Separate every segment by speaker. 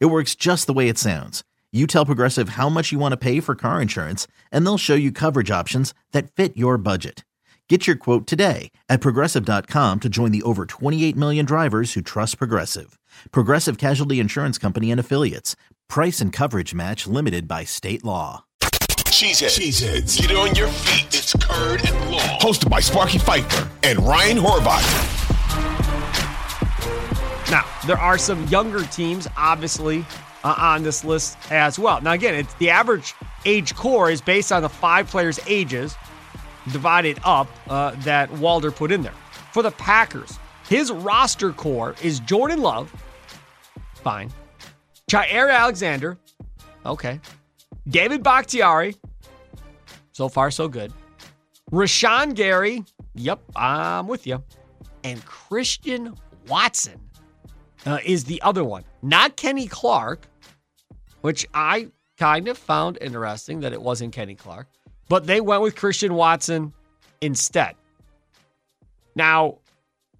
Speaker 1: It works just the way it sounds. You tell Progressive how much you want to pay for car insurance, and they'll show you coverage options that fit your budget. Get your quote today at progressive.com to join the over 28 million drivers who trust Progressive. Progressive Casualty Insurance Company and Affiliates. Price and coverage match limited by state Long.
Speaker 2: Cheeseheads. Cheeseheads. Get on your feet. It's Curd and law. Hosted by Sparky Fifer and Ryan Horvath.
Speaker 3: Now, there are some younger teams, obviously, uh, on this list as well. Now, again, it's the average age core is based on the five players' ages divided up uh, that Walder put in there. For the Packers, his roster core is Jordan Love, fine. Jaire Alexander, okay. David Bakhtiari, so far so good. Rashan Gary, yep, I'm with you. And Christian Watson uh, is the other one, not Kenny Clark, which I kind of found interesting that it wasn't Kenny Clark, but they went with Christian Watson instead. Now,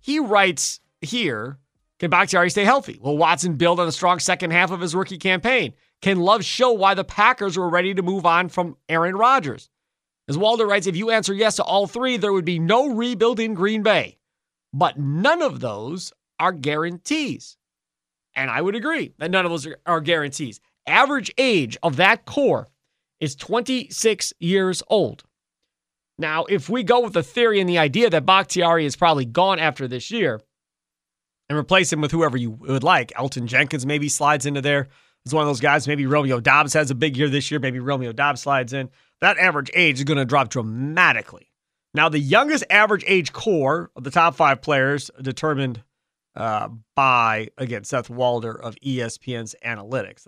Speaker 3: he writes here Can Bakhtiari stay healthy? Will Watson build on a strong second half of his rookie campaign? Can Love show why the Packers were ready to move on from Aaron Rodgers? As Walder writes, if you answer yes to all three, there would be no rebuild in Green Bay. But none of those are guarantees. And I would agree that none of those are, are guarantees. Average age of that core is 26 years old. Now, if we go with the theory and the idea that Bakhtiari is probably gone after this year and replace him with whoever you would like, Elgton Jenkins maybe slides into there. It's one of those guys. Maybe Romeo Doubs has a big year this year. Maybe Romeo Doubs slides in. That average age is going to drop dramatically. Now, the youngest average age core of the top five players determined uh, by, again, Seth Walder of ESPN's analytics.